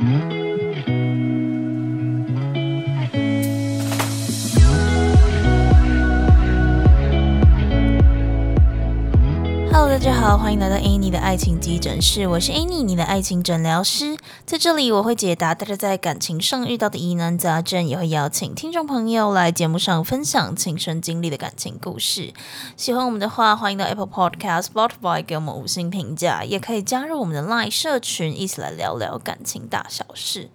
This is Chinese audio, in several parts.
大家好，欢迎来到 Annie 的爱情急诊室，我是 Annie，你的爱情诊疗师。在这里，我会解答大家在感情上遇到的疑难杂症，也会邀请听众朋友来节目上分享亲身经历的感情故事。喜欢我们的话，欢迎到 Apple Podcast、Spotify 给我们五星评价，也可以加入我们的 Line 社群，一起来聊聊感情大小事。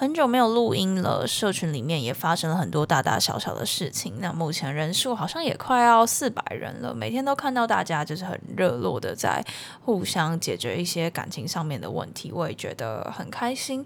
很久没有录音了，社群里面也发生了很多大大小小的事情。那目前人数好像也快要四百人了，每天都看到大家就是很热络的在互相解决一些感情上面的问题，我也觉得很开心。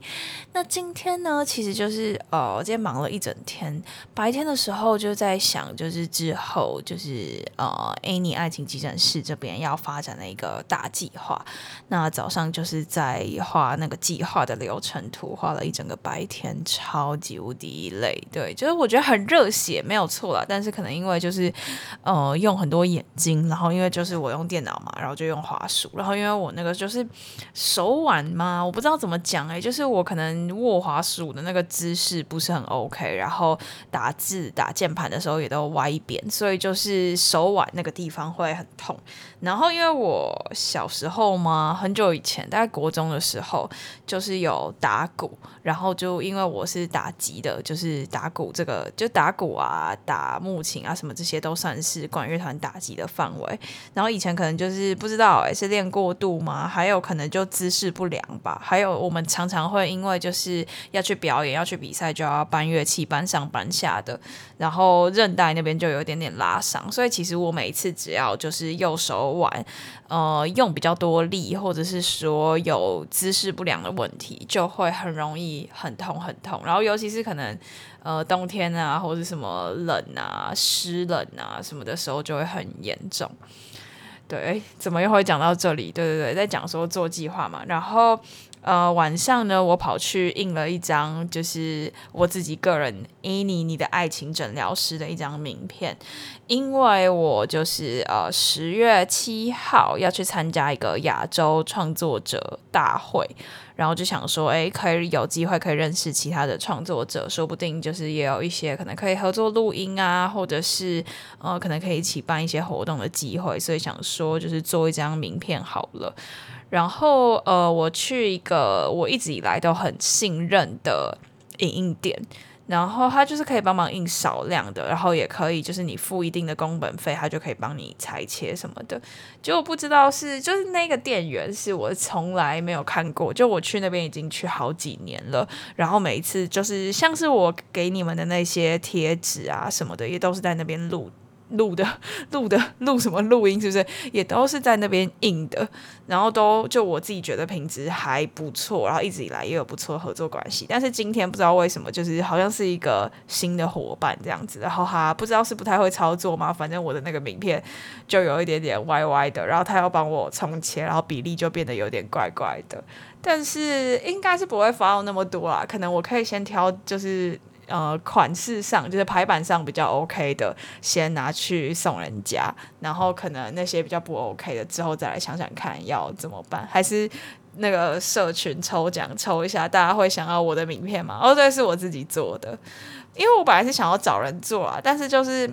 那今天呢，其实就是呃，今天忙了一整天，白天的时候就在想，就是之后就是呃，Annie 爱情急诊室这边要发展的一个大计划。那早上就是在画那个计划的流程图，画了一整个。白天超级无敌累，对，就是我觉得很热血，没有错啦。但是可能因为就是呃用很多眼睛，然后因为就是我用电脑嘛，然后就用滑鼠，然后因为我那个就是手腕嘛，我不知道怎么讲哎、就是我可能握滑鼠的那个姿势不是很 OK，然后打字打键盘的时候也都歪一边，所以就是手腕那个地方会很痛。然后因为我小时候嘛，很久以前，大概国中的时候，就是有打鼓，然后。就因为我是打击的，就是打鼓这个，就打鼓啊、打木琴啊什么这些都算是管乐团打击的范围。然后以前可能就是不知道哎、是练过度吗？还有可能就姿势不良吧。还有我们常常会因为就是要去表演、要去比赛，就要搬乐器搬上搬下的，然后韧带那边就有点点拉伤。所以其实我每一次只要就是右手腕呃用比较多力，或者是说有姿势不良的问题，就会很容易。很痛很痛，然后尤其是可能，呃，冬天啊，或者什么冷啊、湿冷啊什么的时候，就会很严重。对，怎么又会讲到这里？对对对，在讲说做计划嘛，然后。呃，晚上呢，我跑去印了一张，就是我自己个人 a n 你的爱情诊疗师的一张名片，因为我就是呃十月七号要去参加一个亚洲创作者大会，然后就想说，哎，可以有机会可以认识其他的创作者，说不定就是也有一些可能可以合作录音啊，或者是呃可能可以一起办一些活动的机会，所以想说就是做一张名片好了。然后，呃，我去一个我一直以来都很信任的影印店，然后他就是可以帮忙印少量的，然后也可以就是你付一定的工本费，他就可以帮你裁切什么的。就不知道是就是那个店员是我从来没有看过，就我去那边已经去好几年了，然后每一次就是像是我给你们的那些贴纸啊什么的，也都是在那边录。录的 录的录什么录音是不是也都是在那边印的？然后都就我自己觉得品质还不错，然后一直以来也有不错合作关系。但是今天不知道为什么，就是好像是一个新的伙伴这样子，然后他不知道是不太会操作吗，反正我的那个名片就有一点点歪歪的，然后他要帮我重切，然后比例就变得有点怪怪的。但是应该是不会发到那么多啦，可能我可以先挑就是。呃，款式上就是排版上比较 OK 的，先拿去送人家，然后可能那些比较不 OK 的，之后再来想想看要怎么办，还是那个社群抽奖抽一下，大家会想要我的名片吗？哦，对，是我自己做的，因为我本来是想要找人做啊，但是就是。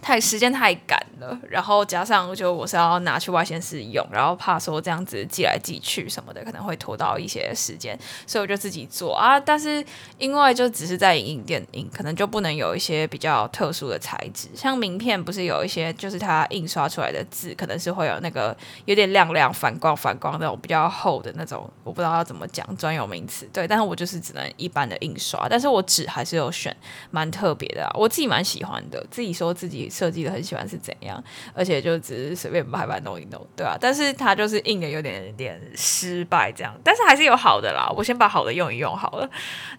太时间太赶了，然后加上就我是要拿去外县市用，然后怕说这样子寄来寄去什么的可能会拖到一些时间，所以我就自己做啊。但是因为就只是在影印店印，可能就不能有一些比较特殊的材质，像名片不是有一些就是它印刷出来的字可能是会有那个有点亮亮反光反光那种比较厚的那种，我不知道要怎么讲专有名词。对，但是我就是只能一般的印刷，但是我纸还是有选蛮特别的啊，我自己蛮喜欢的，自己说自己。设计的很喜欢是怎样，而且就只是随便拍拍弄一弄，对啊，但是它就是印的有点点失败这样，但是还是有好的啦。我先把好的用一用好了。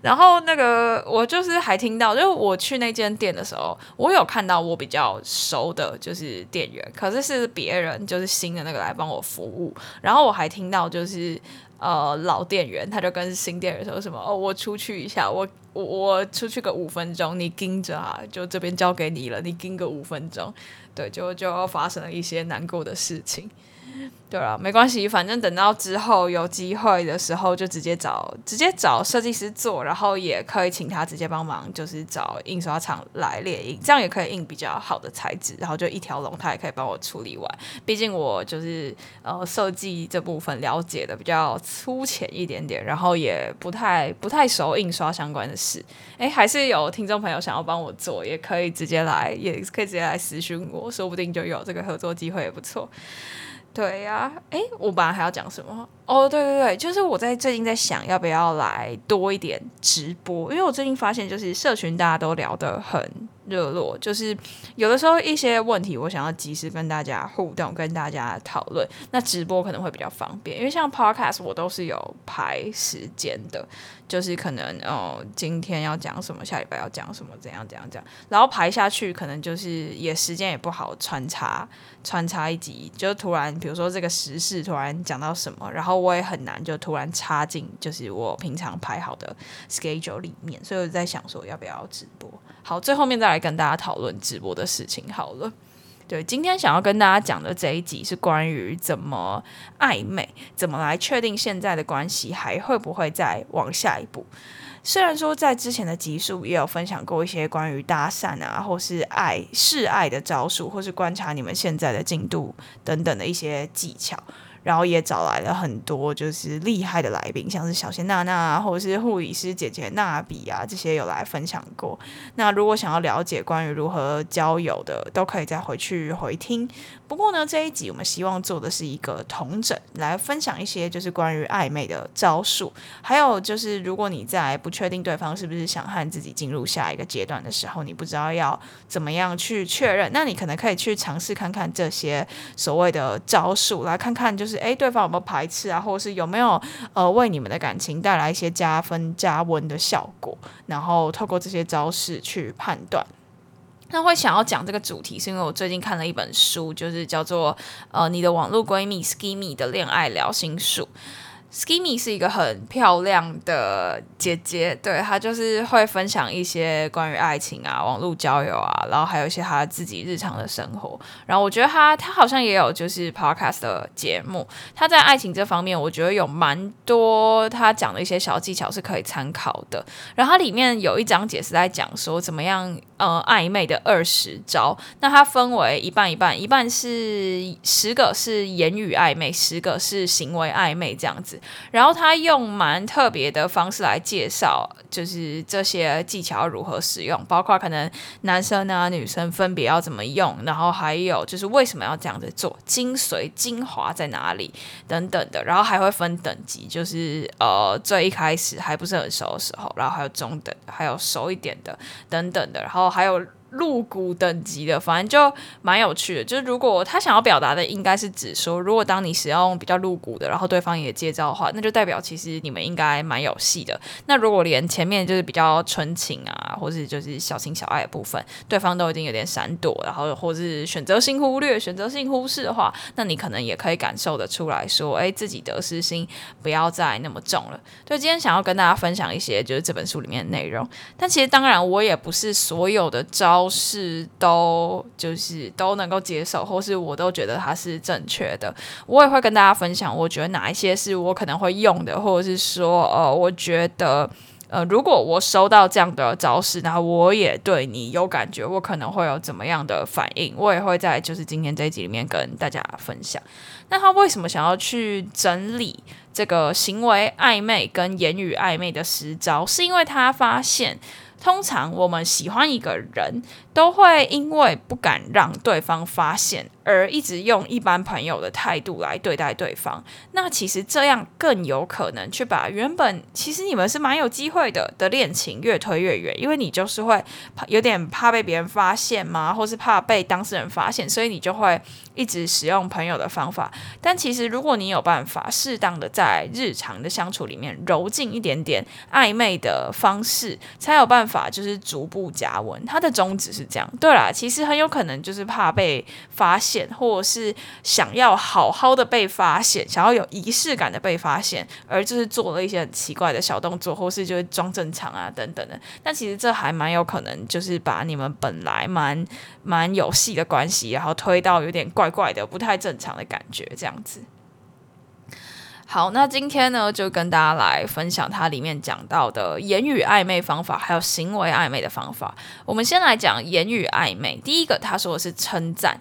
然后那个我就是还听到，就是我去那间店的时候，我有看到我比较熟的，就是店员，可是是别人，就是新的那个来帮我服务。然后我还听到就是。呃，老店员他就跟新店员说什么哦，我出去一下，我我我出去个五分钟，你盯着啊，就这边交给你了，你盯个五分钟，对，就就发生了一些难过的事情。对了，没关系，反正等到之后有机会的时候，就直接找直接找设计师做，然后也可以请他直接帮忙，就是找印刷厂来列印，这样也可以印比较好的材质，然后就一条龙，他也可以帮我处理完。毕竟我就是呃设计这部分了解的比较粗浅一点点，然后也不太不太熟印刷相关的事。哎，还是有听众朋友想要帮我做，也可以直接来，也可以直接来私讯我，说不定就有这个合作机会，也不错。对呀、啊，诶，我本来还要讲什么？哦，对对对，就是我在最近在想要不要来多一点直播，因为我最近发现就是社群大家都聊得很热络，就是有的时候一些问题我想要及时跟大家互动，跟大家讨论，那直播可能会比较方便，因为像 Podcast 我都是有排时间的。就是可能哦，今天要讲什么，下礼拜要讲什么，怎样怎样怎样，然后排下去，可能就是也时间也不好穿插穿插一集，就突然比如说这个时事突然讲到什么，然后我也很难就突然插进就是我平常排好的 schedule 里面，所以我在想说要不要直播。好，最后面再来跟大家讨论直播的事情好了。对，今天想要跟大家讲的这一集是关于怎么暧昧，怎么来确定现在的关系还会不会再往下一步。虽然说在之前的集数也有分享过一些关于搭讪啊，或是爱示爱的招数，或是观察你们现在的进度等等的一些技巧。然后也找来了很多就是厉害的来宾，像是小仙娜娜啊，或者是护理师姐姐娜比啊，这些有来分享过。那如果想要了解关于如何交友的，都可以再回去回听。不过呢，这一集我们希望做的是一个同整，来分享一些就是关于暧昧的招数，还有就是如果你在不确定对方是不是想和自己进入下一个阶段的时候，你不知道要怎么样去确认，那你可能可以去尝试看看这些所谓的招数，来看看就是。诶，对方有没有排斥啊，或者是有没有呃为你们的感情带来一些加分加温的效果？然后透过这些招式去判断。那会想要讲这个主题，是因为我最近看了一本书，就是叫做呃你的网络闺蜜 Skimmy 的恋爱聊心术。Skimmy 是一个很漂亮的姐姐，对，她就是会分享一些关于爱情啊、网络交友啊，然后还有一些她自己日常的生活。然后我觉得她她好像也有就是 podcast 的节目，她在爱情这方面，我觉得有蛮多她讲的一些小技巧是可以参考的。然后它里面有一章节是在讲说怎么样呃暧昧的二十招，那它分为一半一半，一半是十个是言语暧昧，十个是行为暧昧这样子。然后他用蛮特别的方式来介绍，就是这些技巧如何使用，包括可能男生啊、女生分别要怎么用，然后还有就是为什么要这样子做，精髓精华在哪里等等的，然后还会分等级，就是呃最一开始还不是很熟的时候，然后还有中等，还有熟一点的等等的，然后还有。露骨等级的，反正就蛮有趣的。就是如果他想要表达的，应该是指说，如果当你使用比较露骨的，然后对方也接招的话，那就代表其实你们应该蛮有戏的。那如果连前面就是比较纯情啊，或是就是小情小爱的部分，对方都已经有点闪躲，然后或是选择性忽略、选择性忽视的话，那你可能也可以感受得出来说，哎，自己得失心不要再那么重了。所以今天想要跟大家分享一些就是这本书里面的内容，但其实当然我也不是所有的招。都是都就是都能够接受，或是我都觉得它是正确的。我也会跟大家分享，我觉得哪一些是我可能会用的，或者是说，呃，我觉得，呃，如果我收到这样的招式，然后我也对你有感觉，我可能会有怎么样的反应？我也会在就是今天这一集里面跟大家分享。那他为什么想要去整理这个行为暧昧跟言语暧昧的十招？是因为他发现。通常我们喜欢一个人，都会因为不敢让对方发现，而一直用一般朋友的态度来对待对方。那其实这样更有可能去把原本其实你们是蛮有机会的的恋情越推越远，因为你就是会有点怕被别人发现嘛，或是怕被当事人发现，所以你就会一直使用朋友的方法。但其实如果你有办法适当的在日常的相处里面揉进一点点暧昧的方式，才有办法。就是逐步加温，他的宗旨是这样。对啦，其实很有可能就是怕被发现，或者是想要好好的被发现，想要有仪式感的被发现，而就是做了一些很奇怪的小动作，或是就是装正常啊等等的。但其实这还蛮有可能就是把你们本来蛮蛮有戏的关系，然后推到有点怪怪的、不太正常的感觉这样子。好，那今天呢，就跟大家来分享它里面讲到的言语暧昧方法，还有行为暧昧的方法。我们先来讲言语暧昧。第一个，他说的是称赞，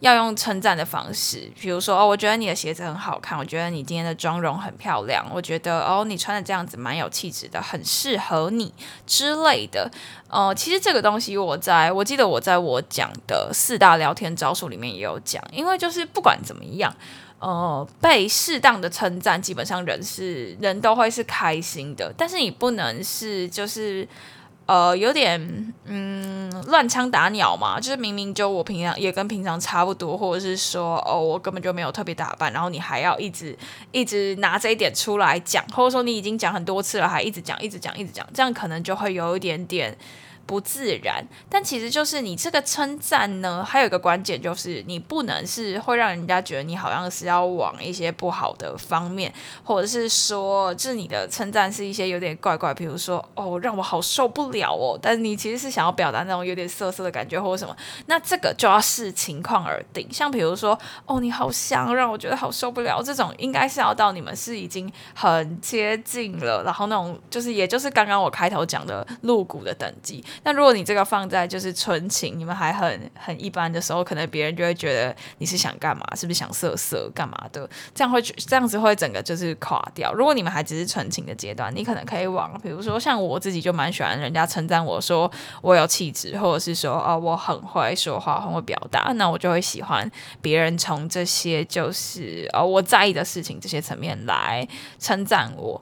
要用称赞的方式，比如说哦，我觉得你的鞋子很好看，我觉得你今天的妆容很漂亮，我觉得哦，你穿的这样子蛮有气质的，很适合你之类的。呃，其实这个东西我在我记得我在我讲的四大聊天招数里面也有讲，因为就是不管怎么样。呃，被适当的称赞，基本上人是人都会是开心的，但是你不能是就是呃有点嗯乱枪打鸟嘛，就是明明就我平常也跟平常差不多，或者是说哦我根本就没有特别打扮，然后你还要一直一直拿这一点出来讲，或者说你已经讲很多次了，还一直讲一直讲一直讲，这样可能就会有一点点。不自然，但其实就是你这个称赞呢，还有一个关键就是你不能是会让人家觉得你好像是要往一些不好的方面，或者是说，就是你的称赞是一些有点怪怪，比如说哦让我好受不了哦，但你其实是想要表达那种有点色色的感觉或者什么，那这个就要视情况而定。像比如说哦你好香，让我觉得好受不了，这种应该是要到你们是已经很接近了，然后那种就是也就是刚刚我开头讲的露骨的等级。那如果你这个放在就是纯情，你们还很很一般的时候，可能别人就会觉得你是想干嘛，是不是想色色干嘛的？这样会这样子会整个就是垮掉。如果你们还只是纯情的阶段，你可能可以往，比如说像我自己就蛮喜欢人家称赞我说我有气质，或者是说哦我很会说话，很会表达，那我就会喜欢别人从这些就是哦我在意的事情这些层面来称赞我。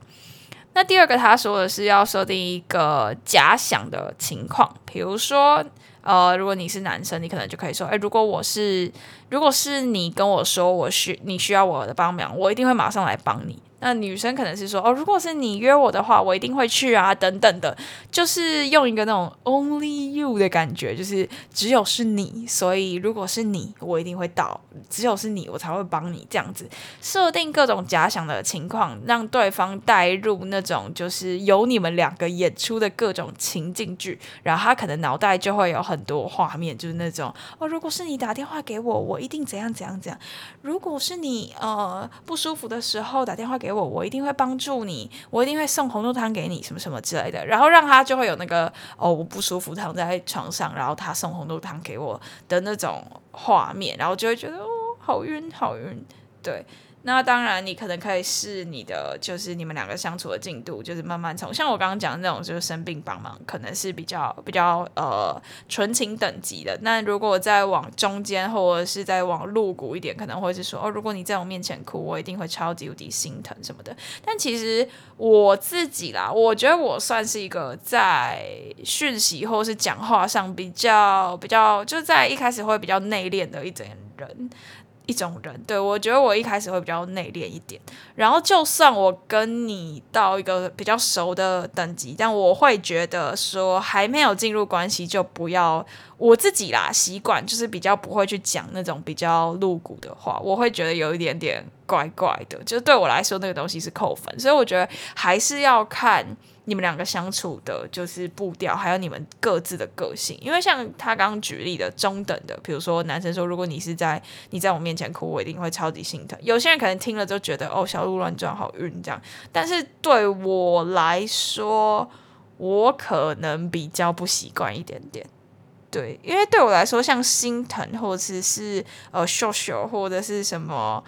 那第二个，他说的是要设定一个假想的情况，比如说，呃，如果你是男生，你可能就可以说，诶，如果我是，如果是你跟我说我需你需要我的帮忙，我一定会马上来帮你。那女生可能是说哦，如果是你约我的话，我一定会去啊，等等的，就是用一个那种 only you 的感觉，就是只有是你，所以如果是你，我一定会到，只有是你，我才会帮你这样子，设定各种假想的情况，让对方带入那种就是有你们两个演出的各种情境剧，然后他可能脑袋就会有很多画面，就是那种哦，如果是你打电话给我，我一定怎样怎样怎样，如果是你呃不舒服的时候打电话给。给我，我一定会帮助你，我一定会送红豆汤给你，什么什么之类的，然后让他就会有那个哦，我不舒服躺在床上，然后他送红豆汤给我的那种画面，然后就会觉得哦，好晕，好晕，对。那当然，你可能可以试你的，就是你们两个相处的进度，就是慢慢从像我刚刚讲的那种，就是生病帮忙，可能是比较比较呃纯情等级的。那如果再往中间，或者是再往露骨一点，可能会是说哦，如果你在我面前哭，我一定会超级无敌心疼什么的。但其实我自己啦，我觉得我算是一个在讯息或是讲话上比较比较，就在一开始会比较内敛的一种人。一种人，对，我觉得我一开始会比较内敛一点，然后就算我跟你到一个比较熟的等级，但我会觉得说还没有进入关系就不要，我自己啦，习惯就是比较不会去讲那种比较露骨的话，我会觉得有一点点怪怪的，就对我来说那个东西是扣分，所以我觉得还是要看。你们两个相处的就是步调，还有你们各自的个性。因为像他刚刚举例的中等的，比如说男生说，如果你是在你在我面前哭，我一定会超级心疼。有些人可能听了就觉得哦，小鹿乱撞，好晕这样。但是对我来说，我可能比较不习惯一点点。对，因为对我来说，像心疼或者是是呃秀秀或者是什么。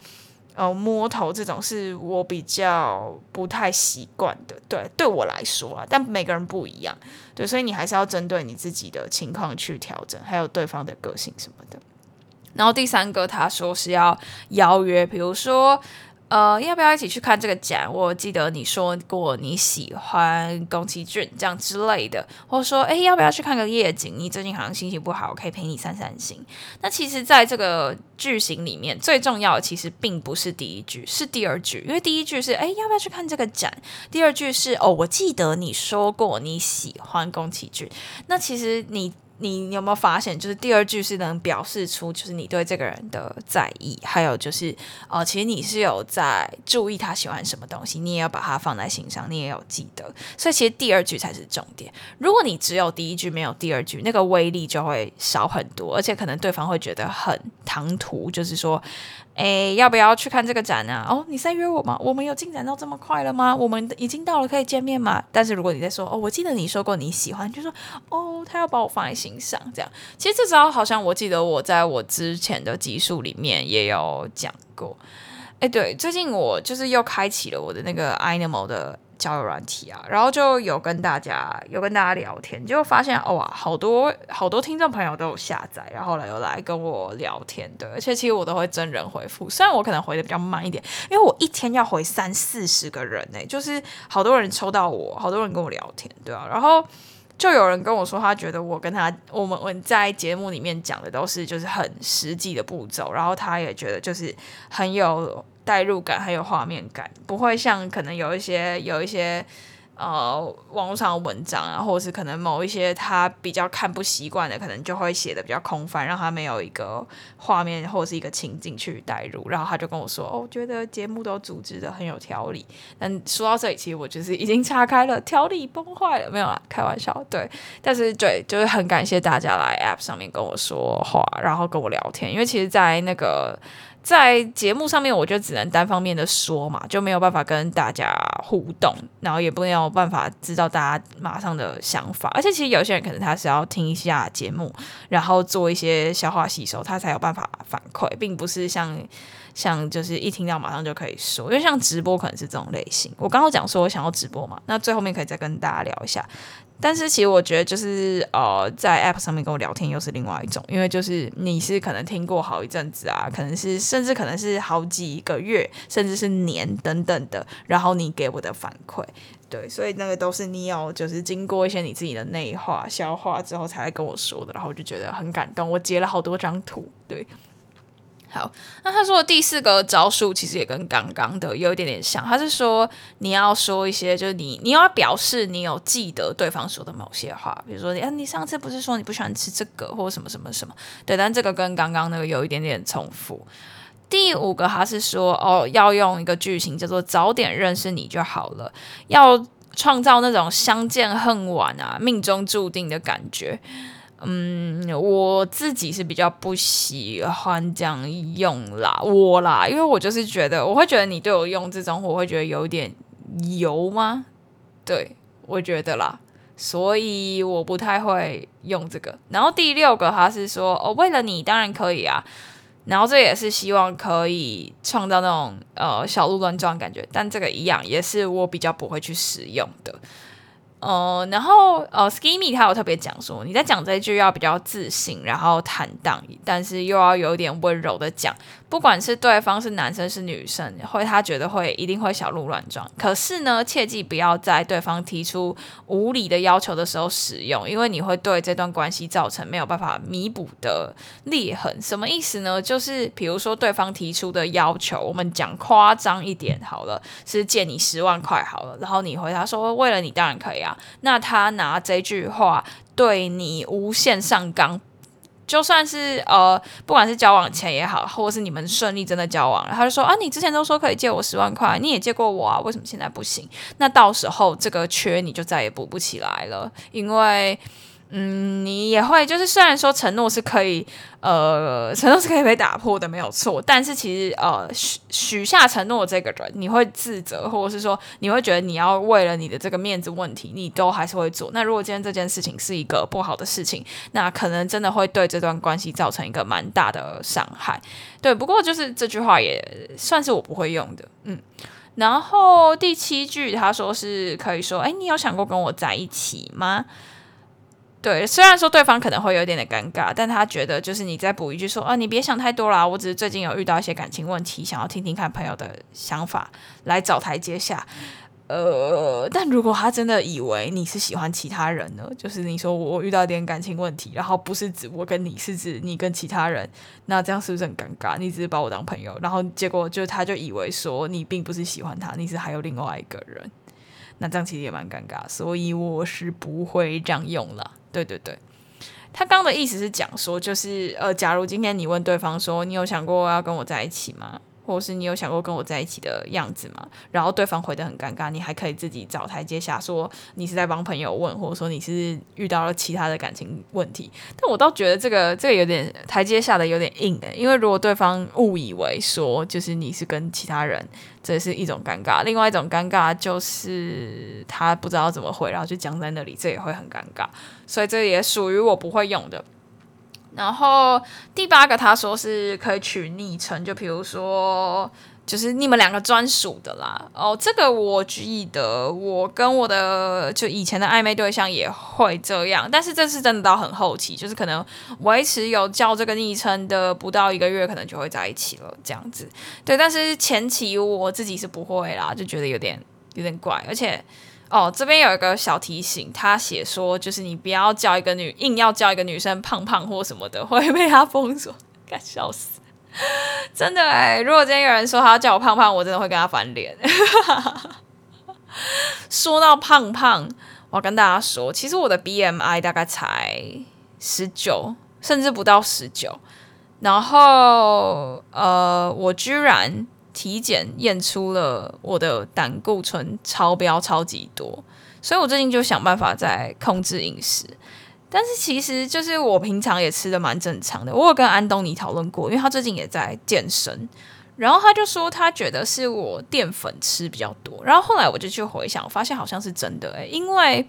呃，摸头这种是我比较不太习惯的，对，对我来说啊，但每个人不一样，对，所以你还是要针对你自己的情况去调整，还有对方的个性什么的。然后第三个，他说是要邀约，比如说。呃，要不要一起去看这个展？我记得你说过你喜欢宫崎骏这样之类的，或者说，哎，要不要去看个夜景？你最近好像心情不好，我可以陪你散散心。那其实，在这个句型里面，最重要的其实并不是第一句，是第二句，因为第一句是，哎，要不要去看这个展？第二句是，哦，我记得你说过你喜欢宫崎骏。那其实你。你有没有发现，就是第二句是能表示出，就是你对这个人的在意，还有就是，哦，其实你是有在注意他喜欢什么东西，你也要把它放在心上，你也有记得，所以其实第二句才是重点。如果你只有第一句没有第二句，那个威力就会少很多，而且可能对方会觉得很唐突，就是说。哎，要不要去看这个展啊？哦，你在约我吗？我们有进展到这么快了吗？我们已经到了，可以见面吗？但是如果你在说，哦，我记得你说过你喜欢，就说，哦，他要把我放在心上，这样。其实这招好像我记得我在我之前的集数里面也有讲过。哎，对，最近我就是又开启了我的那个 Animal 的。交友软体啊，然后就有跟大家有跟大家聊天，就发现哇，好多好多听众朋友都有下载，然后来又来跟我聊天，对，而且其实我都会真人回复，虽然我可能回的比较慢一点，因为我一天要回三四十个人呢、就是好多人抽到我，好多人跟我聊天，对啊，然后就有人跟我说，他觉得我跟他我们我们在节目里面讲的都是就是很实际的步骤，然后他也觉得就是很有。代入感还有画面感，不会像可能有一些有一些呃网络上的文章啊，或者是可能某一些他比较看不习惯的，可能就会写的比较空泛，让他没有一个画面或者是一个情境去代入。然后他就跟我说：“哦，觉得节目都组织的很有条理。”但说到这里，其实我就是已经岔开了，条理崩坏了，没有啦，开玩笑。对，但是对，就是很感谢大家来 App 上面跟我说话，然后跟我聊天，因为其实，在那个。在节目上面，我就只能单方面的说嘛，就没有办法跟大家互动，然后也不能有办法知道大家马上的想法。而且其实有些人可能他是要听一下节目，然后做一些消化吸收，他才有办法反馈，并不是像像就是一听到马上就可以说。因为像直播可能是这种类型。我刚刚讲说我想要直播嘛，那最后面可以再跟大家聊一下。但是其实我觉得就是呃，在 App 上面跟我聊天又是另外一种，因为就是你是可能听过好一阵子啊，可能是甚至可能是好几个月，甚至是年等等的，然后你给我的反馈，对，所以那个都是你要就是经过一些你自己的内化消化之后才会跟我说的，然后我就觉得很感动，我截了好多张图，对。好，那他说的第四个招数其实也跟刚刚的有一点点像，他是说你要说一些，就是你你要表示你有记得对方说的某些话，比如说，哎，你上次不是说你不喜欢吃这个，或什么什么什么，对，但这个跟刚刚那个有一点点重复。第五个他是说，哦，要用一个句型叫做早点认识你就好了，要创造那种相见恨晚啊，命中注定的感觉。嗯，我自己是比较不喜欢这样用啦，我啦，因为我就是觉得，我会觉得你对我用这种，我会觉得有点油吗？对，我觉得啦，所以我不太会用这个。然后第六个他是说，哦，为了你当然可以啊，然后这也是希望可以创造那种呃小鹿乱撞感觉，但这个一样也是我比较不会去使用的。哦，然后呃，Skimmy 他有特别讲说，你在讲这句要比较自信，然后坦荡，但是又要有点温柔的讲。不管是对方是男生是女生，会他觉得会一定会小鹿乱撞。可是呢，切记不要在对方提出无理的要求的时候使用，因为你会对这段关系造成没有办法弥补的裂痕。什么意思呢？就是比如说对方提出的要求，我们讲夸张一点好了，是借你十万块好了，然后你回答说为了你当然可以啊。那他拿这句话对你无限上纲。就算是呃，不管是交往前也好，或者是你们顺利真的交往了，他就说啊，你之前都说可以借我十万块，你也借过我啊，为什么现在不行？那到时候这个缺你就再也补不起来了，因为。嗯，你也会就是虽然说承诺是可以，呃，承诺是可以被打破的，没有错。但是其实，呃，许许下承诺这个人，你会自责，或者是说你会觉得你要为了你的这个面子问题，你都还是会做。那如果今天这件事情是一个不好的事情，那可能真的会对这段关系造成一个蛮大的伤害。对，不过就是这句话也算是我不会用的，嗯。然后第七句他说是可以说，哎，你有想过跟我在一起吗？对，虽然说对方可能会有点点尴尬，但他觉得就是你再补一句说，啊，你别想太多啦，我只是最近有遇到一些感情问题，想要听听看朋友的想法，来找台阶下。呃，但如果他真的以为你是喜欢其他人呢？就是你说我遇到一点感情问题，然后不是指我跟你，是指你跟其他人，那这样是不是很尴尬？你只是把我当朋友，然后结果就他就以为说你并不是喜欢他，你是还有另外一个人，那这样其实也蛮尴尬，所以我是不会这样用了。对对对，他刚的意思是讲说，就是呃，假如今天你问对方说，你有想过要跟我在一起吗？或是你有想过跟我在一起的样子吗？然后对方回得很尴尬，你还可以自己找台阶下，说你是在帮朋友问，或者说你是遇到了其他的感情问题。但我倒觉得这个这个有点台阶下的有点硬诶，因为如果对方误以为说就是你是跟其他人，这是一种尴尬；另外一种尴尬就是他不知道怎么回，然后就僵在那里，这也会很尴尬。所以这也属于我不会用的。然后第八个，他说是可以取昵称，就比如说，就是你们两个专属的啦。哦，这个我记得，我跟我的就以前的暧昧对象也会这样，但是这是真的到很后期，就是可能维持有叫这个昵称的不到一个月，可能就会在一起了这样子。对，但是前期我自己是不会啦，就觉得有点有点怪，而且。哦，这边有一个小提醒，他写说，就是你不要叫一个女，硬要叫一个女生胖胖或什么的，会被他封锁，该笑死！真的哎，如果今天有人说他要叫我胖胖，我真的会跟他翻脸。说到胖胖，我要跟大家说，其实我的 BMI 大概才十九，甚至不到十九，然后呃，我居然。体检验出了我的胆固醇超标超级多，所以我最近就想办法在控制饮食。但是其实就是我平常也吃的蛮正常的。我有跟安东尼讨论过，因为他最近也在健身，然后他就说他觉得是我淀粉吃比较多。然后后来我就去回想，我发现好像是真的诶，因为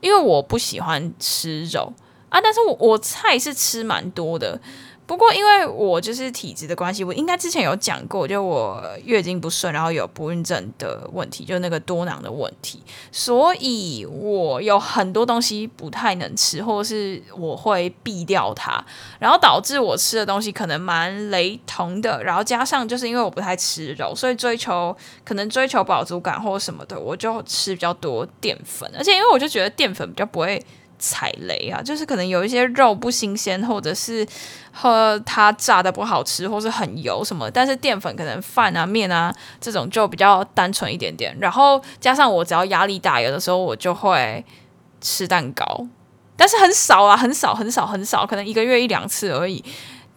因为我不喜欢吃肉啊，但是我我菜是吃蛮多的。不过，因为我就是体质的关系，我应该之前有讲过，就我月经不顺，然后有不孕症的问题，就那个多囊的问题，所以我有很多东西不太能吃，或者是我会避掉它，然后导致我吃的东西可能蛮雷同的，然后加上就是因为我不太吃肉，所以追求可能追求饱足感或者什么的，我就吃比较多淀粉，而且因为我就觉得淀粉比较不会。踩雷啊，就是可能有一些肉不新鲜，或者是和它炸的不好吃，或是很油什么。但是淀粉可能饭啊、面啊这种就比较单纯一点点。然后加上我只要压力大，有的时候我就会吃蛋糕，但是很少啊，很少很少很少，可能一个月一两次而已。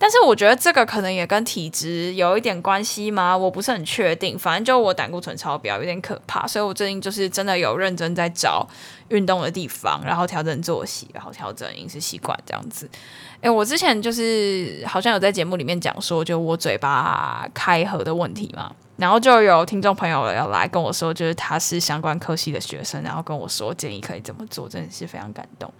但是我觉得这个可能也跟体质有一点关系吗？我不是很确定。反正就我胆固醇超标，有点可怕，所以我最近就是真的有认真在找运动的地方，然后调整作息，然后调整饮食习惯这样子。诶，我之前就是好像有在节目里面讲说，就我嘴巴开合的问题嘛。然后就有听众朋友要来跟我说，就是他是相关科系的学生，然后跟我说建议可以怎么做，真的是非常感动，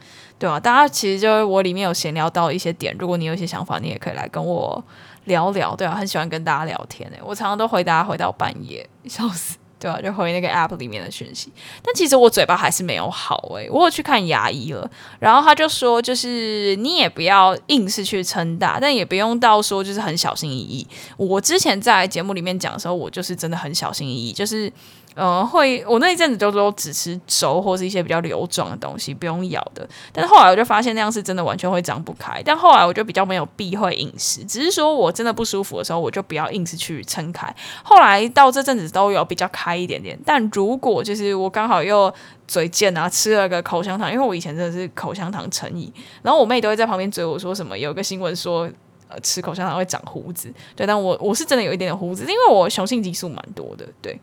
对啊，大家其实就我里面有闲聊到一些点，如果你有一些想法，你也可以来跟我聊聊，对啊，很喜欢跟大家聊天诶，我常常都回答回到半夜，笑死。对啊，就回那个 app 里面的讯息，但其实我嘴巴还是没有好诶，我有去看牙医了，然后他就说，就是你也不要硬是去撑大，但也不用到说就是很小心翼翼。我之前在节目里面讲的时候，我就是真的很小心翼翼，就是。呃，会我那一阵子就都只吃粥或是一些比较流状的东西，不用咬的。但是后来我就发现那样是真的完全会张不开。但后来我就比较没有避讳饮食，只是说我真的不舒服的时候，我就不要硬是去撑开。后来到这阵子都有比较开一点点。但如果就是我刚好又嘴贱啊，吃了个口香糖，因为我以前真的是口香糖成瘾，然后我妹都会在旁边追我说什么，有个新闻说呃吃口香糖会长胡子。对，但我我是真的有一点点胡子，因为我雄性激素蛮多的，对。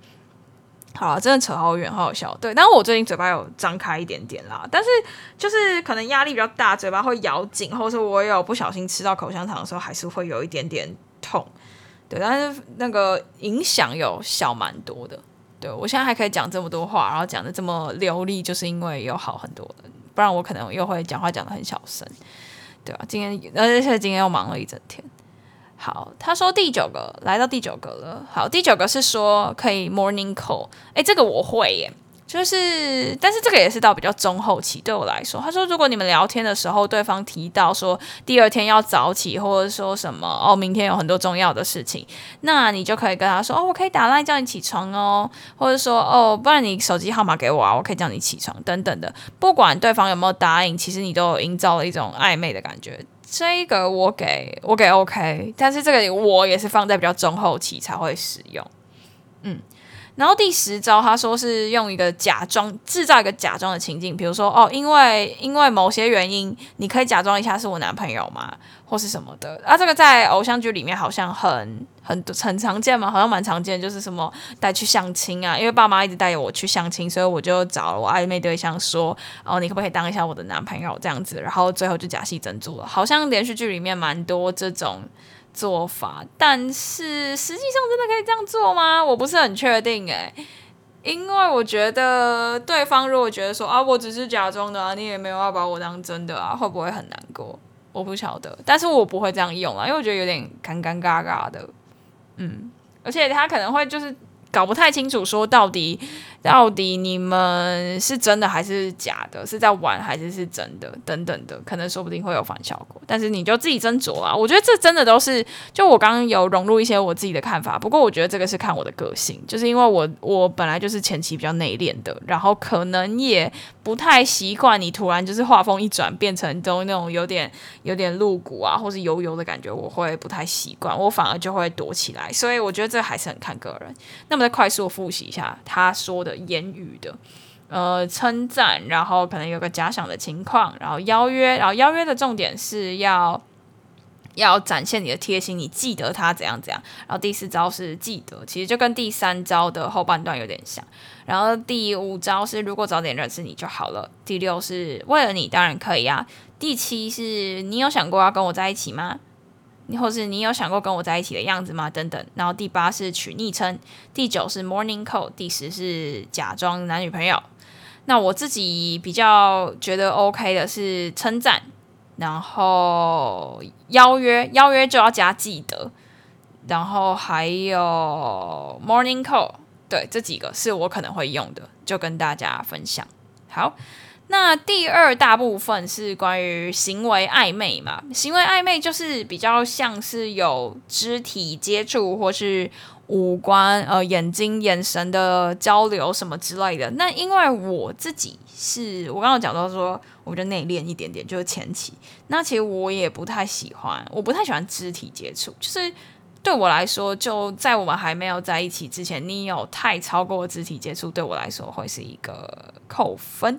好了，真的扯好远，好好笑。对，但是我最近嘴巴有张开一点点啦，但是就是可能压力比较大，嘴巴会咬紧，或者是我有不小心吃到口香糖的时候，还是会有一点点痛。对，但是那个影响有小蛮多的。对，我现在还可以讲这么多话，然后讲的这么流利，就是因为有好很多的，不然我可能又会讲话讲的很小声。对吧？今天而且今天又忙了一整天。好，他说第九个来到第九个了。好，第九个是说可以 morning call。诶，这个我会耶。就是，但是这个也是到比较中后期对我来说。他说，如果你们聊天的时候，对方提到说第二天要早起，或者说什么哦，明天有很多重要的事情，那你就可以跟他说哦，我可以打赖叫你起床哦，或者说哦，不然你手机号码给我啊，我可以叫你起床等等的。不管对方有没有答应，其实你都有营造了一种暧昧的感觉。这个我给我给 OK，但是这个我也是放在比较中后期才会使用，嗯。然后第十招，他说是用一个假装制造一个假装的情境，比如说哦，因为因为某些原因，你可以假装一下是我男朋友吗？或是什么的啊？这个在偶像剧里面好像很很很常见嘛，好像蛮常见，就是什么带去相亲啊，因为爸妈一直带我去相亲，所以我就找了我暧昧对象说，哦，你可不可以当一下我的男朋友这样子？然后最后就假戏真做了，好像连续剧里面蛮多这种。做法，但是实际上真的可以这样做吗？我不是很确定诶、因为我觉得对方如果觉得说啊，我只是假装的啊，你也没有要把我当真的啊，会不会很难过？我不晓得，但是我不会这样用啊，因为我觉得有点尴尴尬尬的，嗯，而且他可能会就是。搞不太清楚，说到底，到底你们是真的还是假的？是在玩还是是真的？等等的，可能说不定会有反效果。但是你就自己斟酌啊。我觉得这真的都是，就我刚刚有融入一些我自己的看法。不过我觉得这个是看我的个性，就是因为我我本来就是前期比较内敛的，然后可能也不太习惯你突然就是画风一转，变成都那种有点有点露骨啊，或是油油的感觉，我会不太习惯，我反而就会躲起来。所以我觉得这还是很看个人。那么再快速复习一下他说的的言语的，呃，称赞，然后可能有个假想的情况，然后邀约，然后邀约的重点是要要展现你的贴心，你记得他怎样怎样。然后第四招是记得，其实就跟第三招的后半段有点像。然后第五招是如果早点认识你就好了。第六是为了你当然可以啊。第七是你有想过要跟我在一起吗？或是你有想过跟我在一起的样子吗？等等。然后第八是取昵称，第九是 morning call，第十是假装男女朋友。那我自己比较觉得 OK 的是称赞，然后邀约，邀约就要加记得，然后还有 morning call，对，这几个是我可能会用的，就跟大家分享。好。那第二大部分是关于行为暧昧嘛？行为暧昧就是比较像是有肢体接触或是五官、呃眼睛、眼神的交流什么之类的。那因为我自己是我刚刚讲到说，我就内敛一点点，就是前期。那其实我也不太喜欢，我不太喜欢肢体接触，就是对我来说，就在我们还没有在一起之前，你有太超过肢体接触，对我来说会是一个扣分。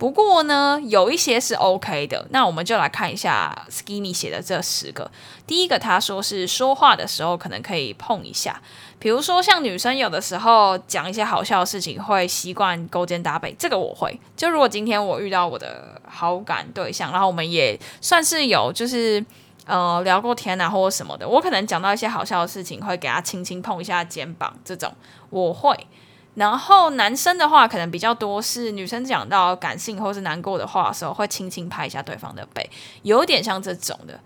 不过呢，有一些是 OK 的。那我们就来看一下 Skinny 写的这十个。第一个，他说是说话的时候可能可以碰一下，比如说像女生有的时候讲一些好笑的事情，会习惯勾肩搭背。这个我会。就如果今天我遇到我的好感对象，然后我们也算是有就是呃聊过天啊或者什么的，我可能讲到一些好笑的事情，会给他轻轻碰一下肩膀，这种我会。然后男生的话，可能比较多是女生讲到感性或是难过的话的时候，会轻轻拍一下对方的背，有点像这种的。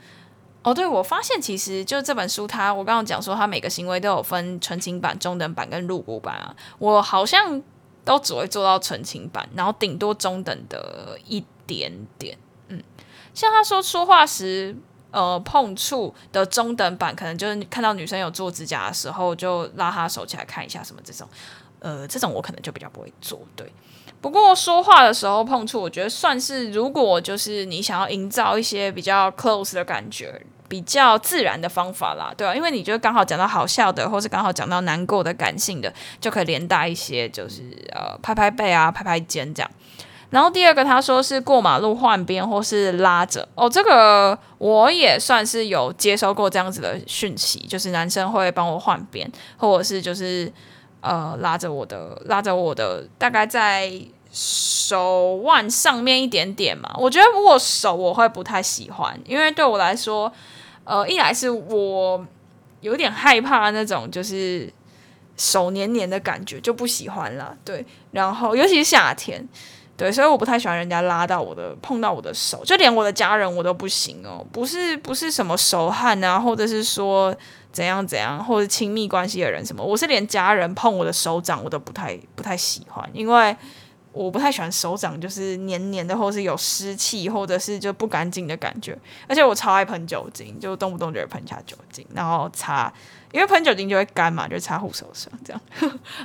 哦，对，我发现其实就这本书它，我刚刚讲说，它每个行为都有分纯情版、中等版跟露骨版啊。我好像都只会做到纯情版，然后顶多中等的一点点。嗯，像他说说话时，呃，碰触的中等版，可能就是看到女生有做指甲的时候，就拉她手起来看一下什么这种。呃，这种我可能就比较不会做，对。不过说话的时候碰触，我觉得算是，如果就是你想要营造一些比较 close 的感觉，比较自然的方法啦，对啊，因为你觉得刚好讲到好笑的，或是刚好讲到难过的、感性的，就可以连带一些，就是呃拍拍背啊、拍拍肩这样。然后第二个他说是过马路换边或是拉着，哦，这个我也算是有接收过这样子的讯息，就是男生会帮我换边，或者是就是。呃，拉着我的，拉着我的，大概在手腕上面一点点嘛。我觉得握手我会不太喜欢，因为对我来说，呃，一来是我有点害怕那种就是手黏黏的感觉，就不喜欢了。对，然后尤其是夏天，对，所以我不太喜欢人家拉到我的、碰到我的手，就连我的家人我都不行哦，不是不是什么手汗啊，或者是说怎样怎样，或者亲密关系的人什么，我是连家人碰我的手掌我都不太不太喜欢，因为。我不太喜欢手掌就是黏黏的，或是有湿气，或者是就不干净的感觉。而且我超爱喷酒精，就动不动就会喷下酒精，然后擦，因为喷酒精就会干嘛，就擦护手霜这样。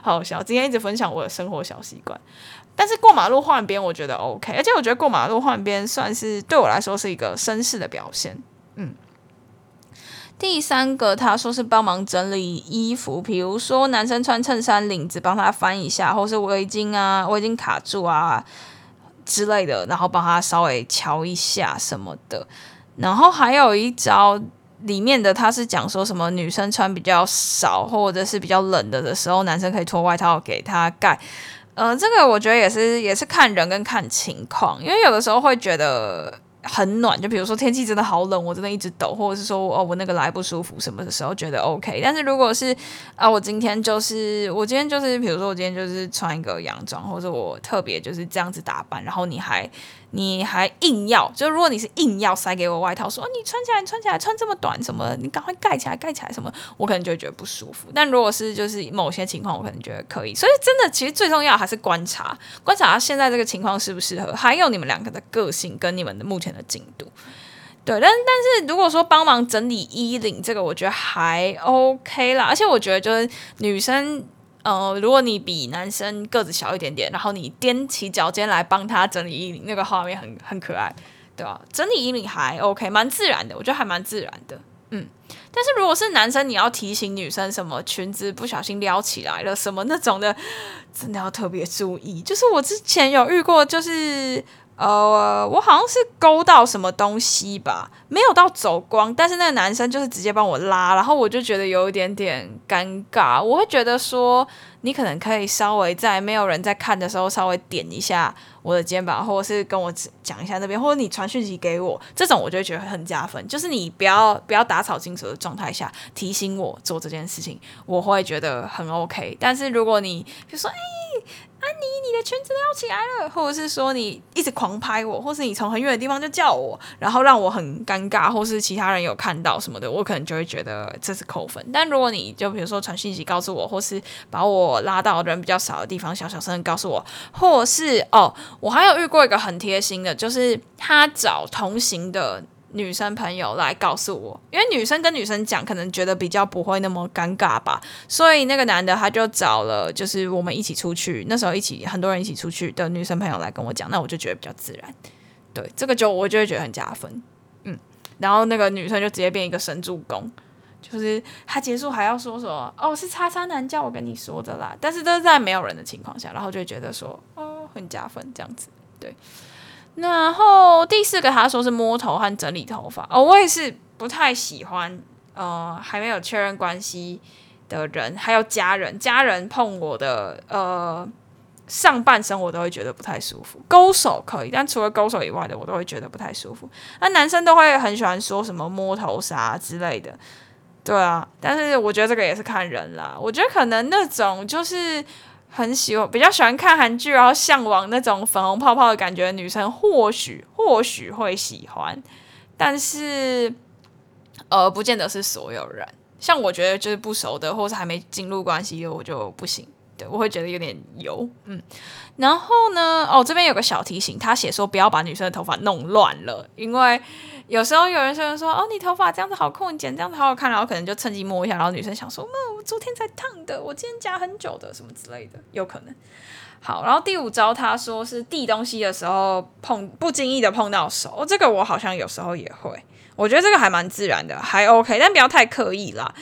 好 好笑，今天一直分享我的生活小习惯。但是过马路换边，我觉得 OK，而且我觉得过马路换边算是对我来说是一个绅士的表现。嗯。第三个，他说是帮忙整理衣服，比如说男生穿衬衫领子帮他翻一下，或是围巾啊，围巾卡住啊之类的，然后帮他稍微瞧一下什么的。然后还有一招里面的，他是讲说什么女生穿比较少或者是比较冷的的时候，男生可以脱外套给他盖。呃，这个我觉得也是也是看人跟看情况，因为有的时候会觉得。很暖，就比如说天气真的好冷，我真的一直抖，或者是说哦，我那个来不舒服什么的时候觉得 OK。但是如果是啊，我今天就是我今天就是，比如说我今天就是穿一个洋装，或者我特别就是这样子打扮，然后你还。你还硬要，就如果你是硬要塞给我外套，说你穿起来，穿起来，穿这么短什么，你赶快盖起来，盖起来什么，我可能就觉得不舒服。但如果是就是某些情况，我可能觉得可以。所以真的，其实最重要还是观察，观察现在这个情况适不适合，还有你们两个的个性跟你们的目前的进度。对，但但是如果说帮忙整理衣领，这个我觉得还 OK 啦，而且我觉得就是女生。呃，如果你比男生个子小一点点，然后你踮起脚尖来帮他整理衣领，那个画面很很可爱，对吧？整理衣领还 OK，蛮自然的，我觉得还蛮自然的，嗯。但是如果是男生，你要提醒女生什么裙子不小心撩起来了什么那种的，真的要特别注意。就是我之前有遇过，就是。呃，我好像是勾到什么东西吧，没有到走光，但是那个男生就是直接帮我拉，然后我就觉得有一点点尴尬。我会觉得说，你可能可以稍微在没有人在看的时候，稍微点一下我的肩膀，或者是跟我讲一下那边，或者你传讯息给我，这种我就会觉得很加分。就是你不要不要打草惊蛇的状态下提醒我做这件事情，我会觉得很 OK。但是如果你比如说，哎。安妮，你的裙子撩起来了，或者是说你一直狂拍我，或是你从很远的地方就叫我，然后让我很尴尬，或是其他人有看到什么的，我可能就会觉得这是扣分。但如果你就比如说传讯息告诉我，或是把我拉到人比较少的地方，小小声告诉我，或是哦，我还有遇过一个很贴心的，就是他找同行的。女生朋友来告诉我，因为女生跟女生讲，可能觉得比较不会那么尴尬吧，所以那个男的他就找了，就是我们一起出去，那时候一起很多人一起出去的女生朋友来跟我讲，那我就觉得比较自然，对，这个就我就会觉得很加分，嗯，然后那个女生就直接变一个神助攻，就是他结束还要说什么，哦，是叉叉男叫我跟你说的啦，但是都是在没有人的情况下，然后就会觉得说，哦，很加分这样子，对。然后第四个，他说是摸头和整理头发哦，我也是不太喜欢，呃，还没有确认关系的人，还有家人，家人碰我的呃上半身，我都会觉得不太舒服。勾手可以，但除了勾手以外的，我都会觉得不太舒服。那男生都会很喜欢说什么摸头杀之类的，对啊，但是我觉得这个也是看人啦。我觉得可能那种就是。很喜欢，比较喜欢看韩剧，然后向往那种粉红泡泡的感觉女生，或许或许会喜欢，但是呃，不见得是所有人。像我觉得就是不熟的，或是还没进入关系，我就不行。对，我会觉得有点油。嗯，然后呢，哦，这边有个小提醒，他写说不要把女生的头发弄乱了，因为。有时候有人说说哦，你头发这样子好酷，你剪这样子好好看，然后可能就趁机摸一下，然后女生想说，那我昨天才烫的，我今天夹很久的，什么之类的，有可能。好，然后第五招他说是递东西的时候碰不经意的碰到手，这个我好像有时候也会，我觉得这个还蛮自然的，还 OK，但不要太刻意啦。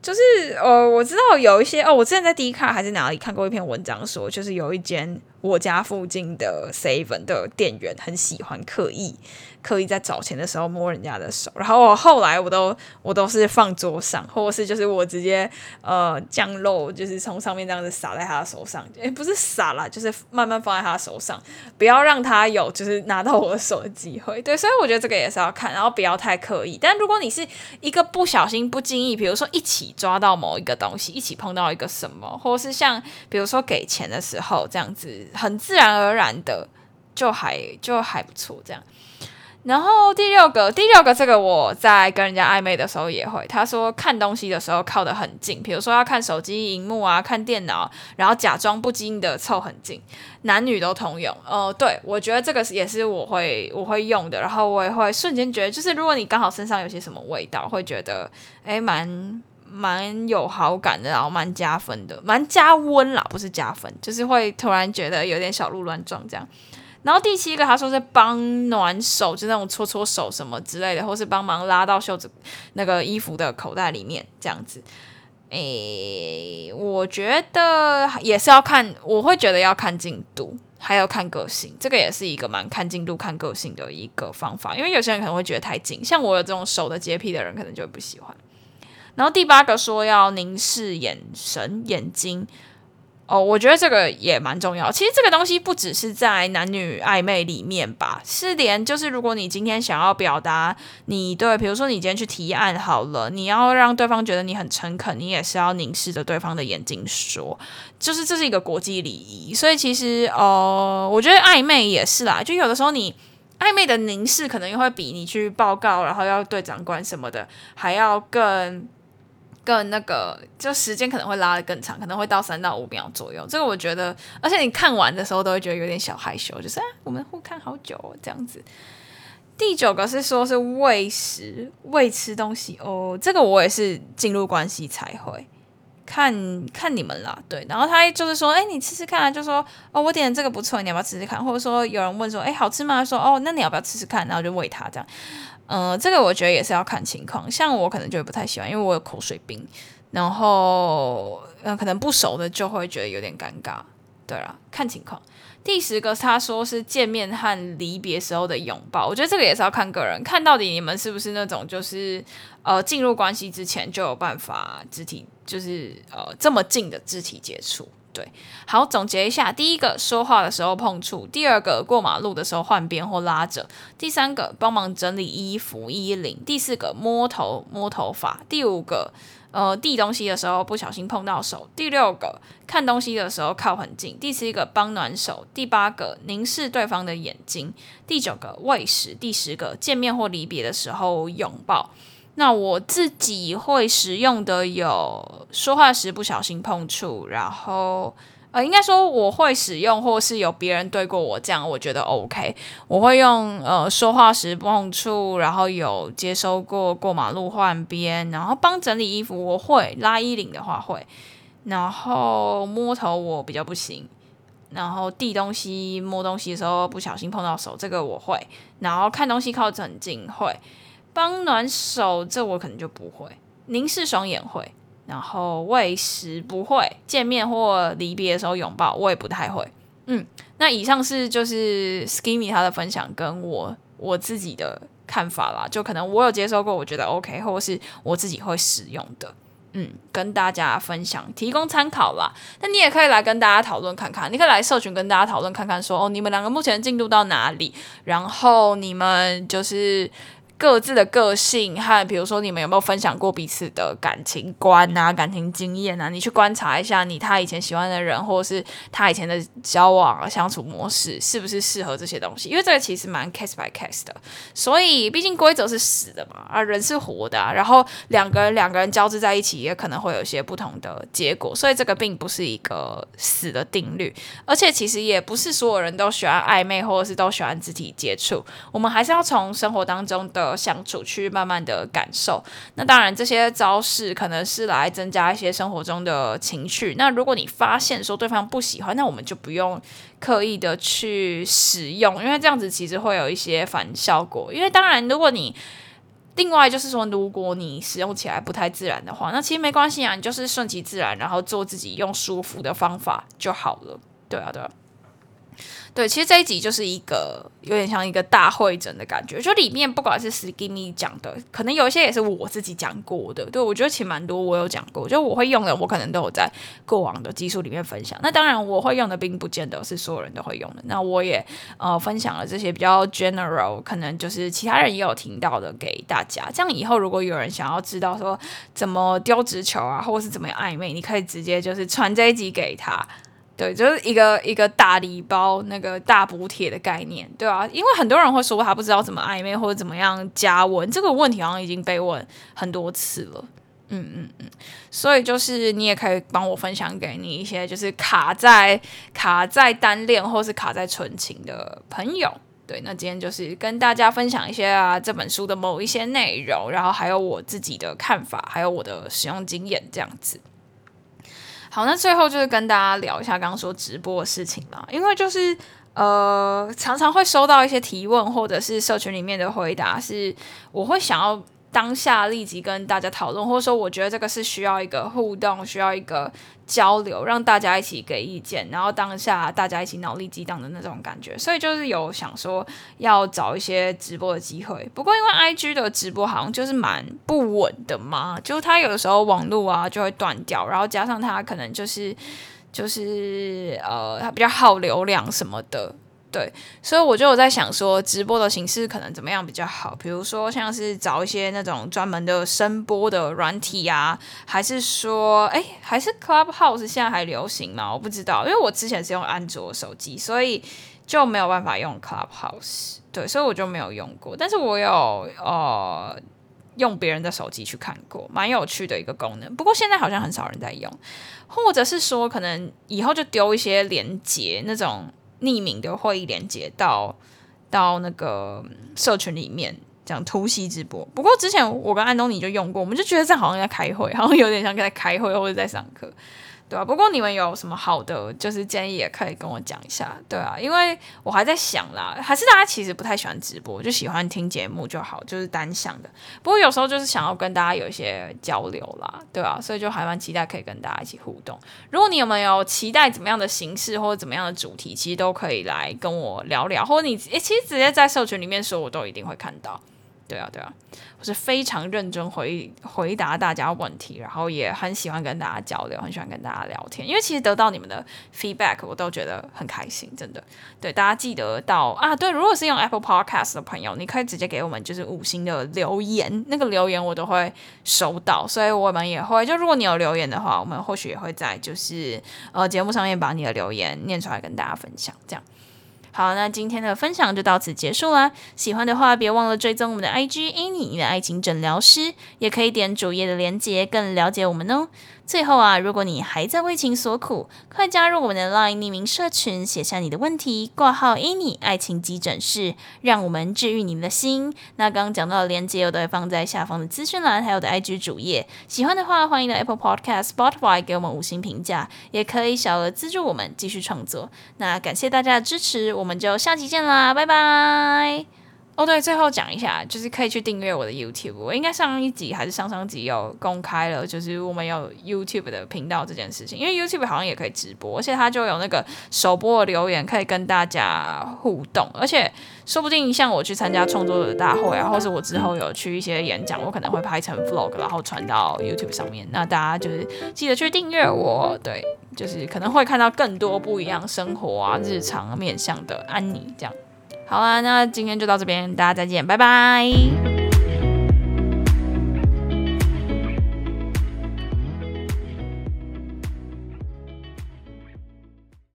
就是呃，我知道有一些哦，我之前在第一看还是哪里看过一篇文章说，就是有一间我家附近的 Seven 的店员很喜欢刻意。刻意在找钱的时候摸人家的手，然后我后来我都我都是放桌上，或者是就是我直接呃酱肉就是从上面这样子撒在他的手上，诶，不是撒啦，就是慢慢放在他的手上，不要让他有就是拿到我的手的机会。对，所以我觉得这个也是要看，然后不要太刻意。但如果你是一个不小心、不经意，比如说一起抓到某一个东西，一起碰到一个什么，或是像比如说给钱的时候这样子，很自然而然的。就还就还不错这样。然后第六个，第六个这个我在跟人家暧昧的时候也会。他说看东西的时候靠得很近，比如说要看手机荧幕啊，看电脑，然后假装不经意的凑很近，男女都通用。呃，对，我觉得这个也是我会我会用的。然后我也会瞬间觉得，就是如果你刚好身上有些什么味道，会觉得诶蛮蛮有好感的，然后蛮加分的，蛮加温啦，不是加分，就是会突然觉得有点小鹿乱撞这样。然后第七个，他说是帮暖手，就那种搓搓手什么之类的，或是帮忙拉到袖子那个衣服的口袋里面这样子。诶，我觉得也是要看，我会觉得要看进度，还要看个性，这个也是一个蛮看进度、看个性的一个方法。因为有些人可能会觉得太紧，像我有这种手的洁癖的人，可能就不喜欢。然后第八个说要凝视眼神、眼睛。哦，我觉得这个也蛮重要。其实这个东西不只是在男女暧昧里面吧，是连就是如果你今天想要表达你对，比如说你今天去提案好了，你要让对方觉得你很诚恳，你也是要凝视着对方的眼睛说，就是这是一个国际礼仪。所以其实呃，我觉得暧昧也是啦，就有的时候你暧昧的凝视可能又会比你去报告，然后要对长官什么的还要更。更那个，就时间可能会拉得更长，可能会到三到五秒左右。这个我觉得，而且你看完的时候都会觉得有点小害羞，就是啊，我们互看好久哦，这样子。第九个是说是喂食，喂吃东西哦，这个我也是进入关系才会看看你们啦，对。然后他就是说，哎，你吃吃看啊，就说哦，我点的这个不错，你要不要吃吃看？或者说有人问说，哎，好吃吗？说哦，那你要不要吃吃看？然后就喂他这样。嗯、这个我觉得也是要看情况，像我可能就不太喜欢，因为我有口水病，然后嗯、呃，可能不熟的就会觉得有点尴尬。对了，看情况。第十个他说是见面和离别时候的拥抱，我觉得这个也是要看个人，看到底你们是不是那种就是呃进入关系之前就有办法肢体就是呃这么近的肢体接触。对，好，总结一下：第一个，说话的时候碰触；第二个，过马路的时候换边或拉着；第三个，帮忙整理衣服衣领；第四个，摸头摸头发；第五个，呃，递东西的时候不小心碰到手；第六个，看东西的时候靠很近；第七个，帮暖手；第八个，凝视对方的眼睛；第九个，喂食；第十个，见面或离别的时候拥抱。那我自己会使用的有说话时不小心碰触，然后呃，应该说我会使用，或是有别人对过我这样，我觉得 OK。我会用呃说话时碰触，然后有接收过过马路换边，然后帮整理衣服，我会拉衣领的话会，然后摸头我比较不行，然后递东西摸东西的时候不小心碰到手，这个我会，然后看东西靠得很近会。帮暖手，这我可能就不会；凝视双眼会，然后喂食不会；见面或离别的时候拥抱，我也不太会。嗯，那以上是就是 Skimmy 他的分享跟我我自己的看法啦，就可能我有接受过，我觉得 OK，或是我自己会使用的，嗯，跟大家分享，提供参考啦。那你也可以来跟大家讨论看看，你可以来社群跟大家讨论看看，说哦，你们两个目前进度到哪里？然后你们就是。各自的个性和，比如说你们有没有分享过彼此的感情观啊、感情经验啊？你去观察一下，你他以前喜欢的人，或者是他以前的交往相处模式，是不是适合这些东西？因为这个其实蛮 case by case 的，所以毕竟规则是死的嘛，啊，人是活的啊，然后两个人两个人交织在一起，也可能会有一些不同的结果，所以这个并不是一个死的定律，而且其实也不是所有人都喜欢暧昧，或者是都喜欢肢体接触，我们还是要从生活当中的。相处去慢慢的感受，那当然这些招式可能是来增加一些生活中的情趣。那如果你发现说对方不喜欢，那我们就不用刻意的去使用，因为这样子其实会有一些反效果。因为当然，如果你另外就是说，如果你使用起来不太自然的话，那其实没关系啊，你就是顺其自然，然后做自己用舒服的方法就好了。对啊，对啊。对，其实这一集就是一个有点像一个大会诊的感觉，就里面不管是 Skinny 讲的，可能有一些也是我自己讲过的。对，我觉得其实蛮多我有讲过，就我会用的，我可能都有在过往的技术里面分享。那当然我会用的，并不见得是所有人都会用的。那我也呃分享了这些比较 general，可能就是其他人也有听到的给大家。这样以后如果有人想要知道说怎么丢直球啊，或者是怎么样暧昧，你可以直接就是传这一集给他。对，就是一个一个大礼包，那个大补贴的概念，对啊，因为很多人会说他不知道怎么暧昧或者怎么样加温，这个问题好像已经被问很多次了。嗯嗯嗯，所以就是你也可以帮我分享给你一些就是卡在卡在单恋或是卡在纯情的朋友。对，那今天就是跟大家分享一些啊这本书的某一些内容，然后还有我自己的看法，还有我的使用经验这样子。好，那最后就是跟大家聊一下刚刚说直播的事情嘛，因为就是呃，常常会收到一些提问，或者是社群里面的回答，是我会想要。当下立即跟大家讨论，或者说我觉得这个是需要一个互动，需要一个交流，让大家一起给意见，然后当下大家一起脑力激荡的那种感觉。所以就是有想说要找一些直播的机会。不过因为 IG 的直播好像就是蛮不稳的嘛，就是它有的时候网络啊就会断掉，然后加上它可能就是就是呃它比较耗流量什么的。对，所以我就有在想说，直播的形式可能怎么样比较好？比如说，像是找一些那种专门的声波的软体啊，还是说，哎，还是 Clubhouse 现在还流行吗？我不知道，因为我之前是用安卓手机，所以就没有办法用 Clubhouse。对，所以我就没有用过。但是我有呃用别人的手机去看过，蛮有趣的一个功能。不过现在好像很少人在用，或者是说，可能以后就丢一些连接那种。匿名的会议连接到到那个社群里面，讲突袭直播。不过之前我跟安东尼就用过，我们就觉得这好像在开会，好像有点像在开会或者在上课。对啊，不过你们有什么好的就是建议，也可以跟我讲一下。对啊，因为我还在想啦，还是大家其实不太喜欢直播，就喜欢听节目就好，就是单向的。不过有时候就是想要跟大家有一些交流啦，对啊，所以就还蛮期待可以跟大家一起互动。如果你有没有期待怎么样的形式或者怎么样的主题，其实都可以来跟我聊聊，或者你，其实直接在社群里面说，我都一定会看到。对啊，对啊，我是非常认真回回答大家问题，然后也很喜欢跟大家交流，很喜欢跟大家聊天，因为其实得到你们的 feedback，我都觉得很开心，真的。对，大家记得到啊，对，如果是用 Apple Podcast 的朋友，你可以直接给我们就是五星的留言，那个留言我都会收到，所以我们也会，就如果你有留言的话，我们或许也会在就是呃节目上面把你的留言念出来跟大家分享，这样。好，那今天的分享就到此结束啦。喜欢的话，别忘了追踪我们的 IG Annie 你的爱情诊疗师，也可以点主页的链接，更了解我们哦。最后啊，如果你还在为情所苦，快加入我们的 LINE 匿名社群，写下你的问题，挂号 Annie 爱情急诊室，让我们治愈你们的心。那刚刚讲到的链接，我都会放在下方的资讯栏，还有我的 IG 主页。喜欢的话，欢迎到 Apple Podcast、Spotify 给我们五星评价，也可以小额资助我们继续创作。那感谢大家的支持，我们就下期见啦，拜拜。哦，对，最后讲一下，就是可以去订阅我的 YouTube。我应该上一集还是上上集有公开了，就是我们有 YouTube 的频道这件事情。因为 YouTube 好像也可以直播，而且它就有那个首播的留言，可以跟大家互动。而且说不定像我去参加创作者大会啊，或是我之后有去一些演讲，我可能会拍成 Vlog，然后传到 YouTube 上面。那大家就是记得去订阅我，对，就是可能会看到更多不一样生活啊、日常面向的安妮这样。好啦，那今天就到这边，大家再见，拜拜。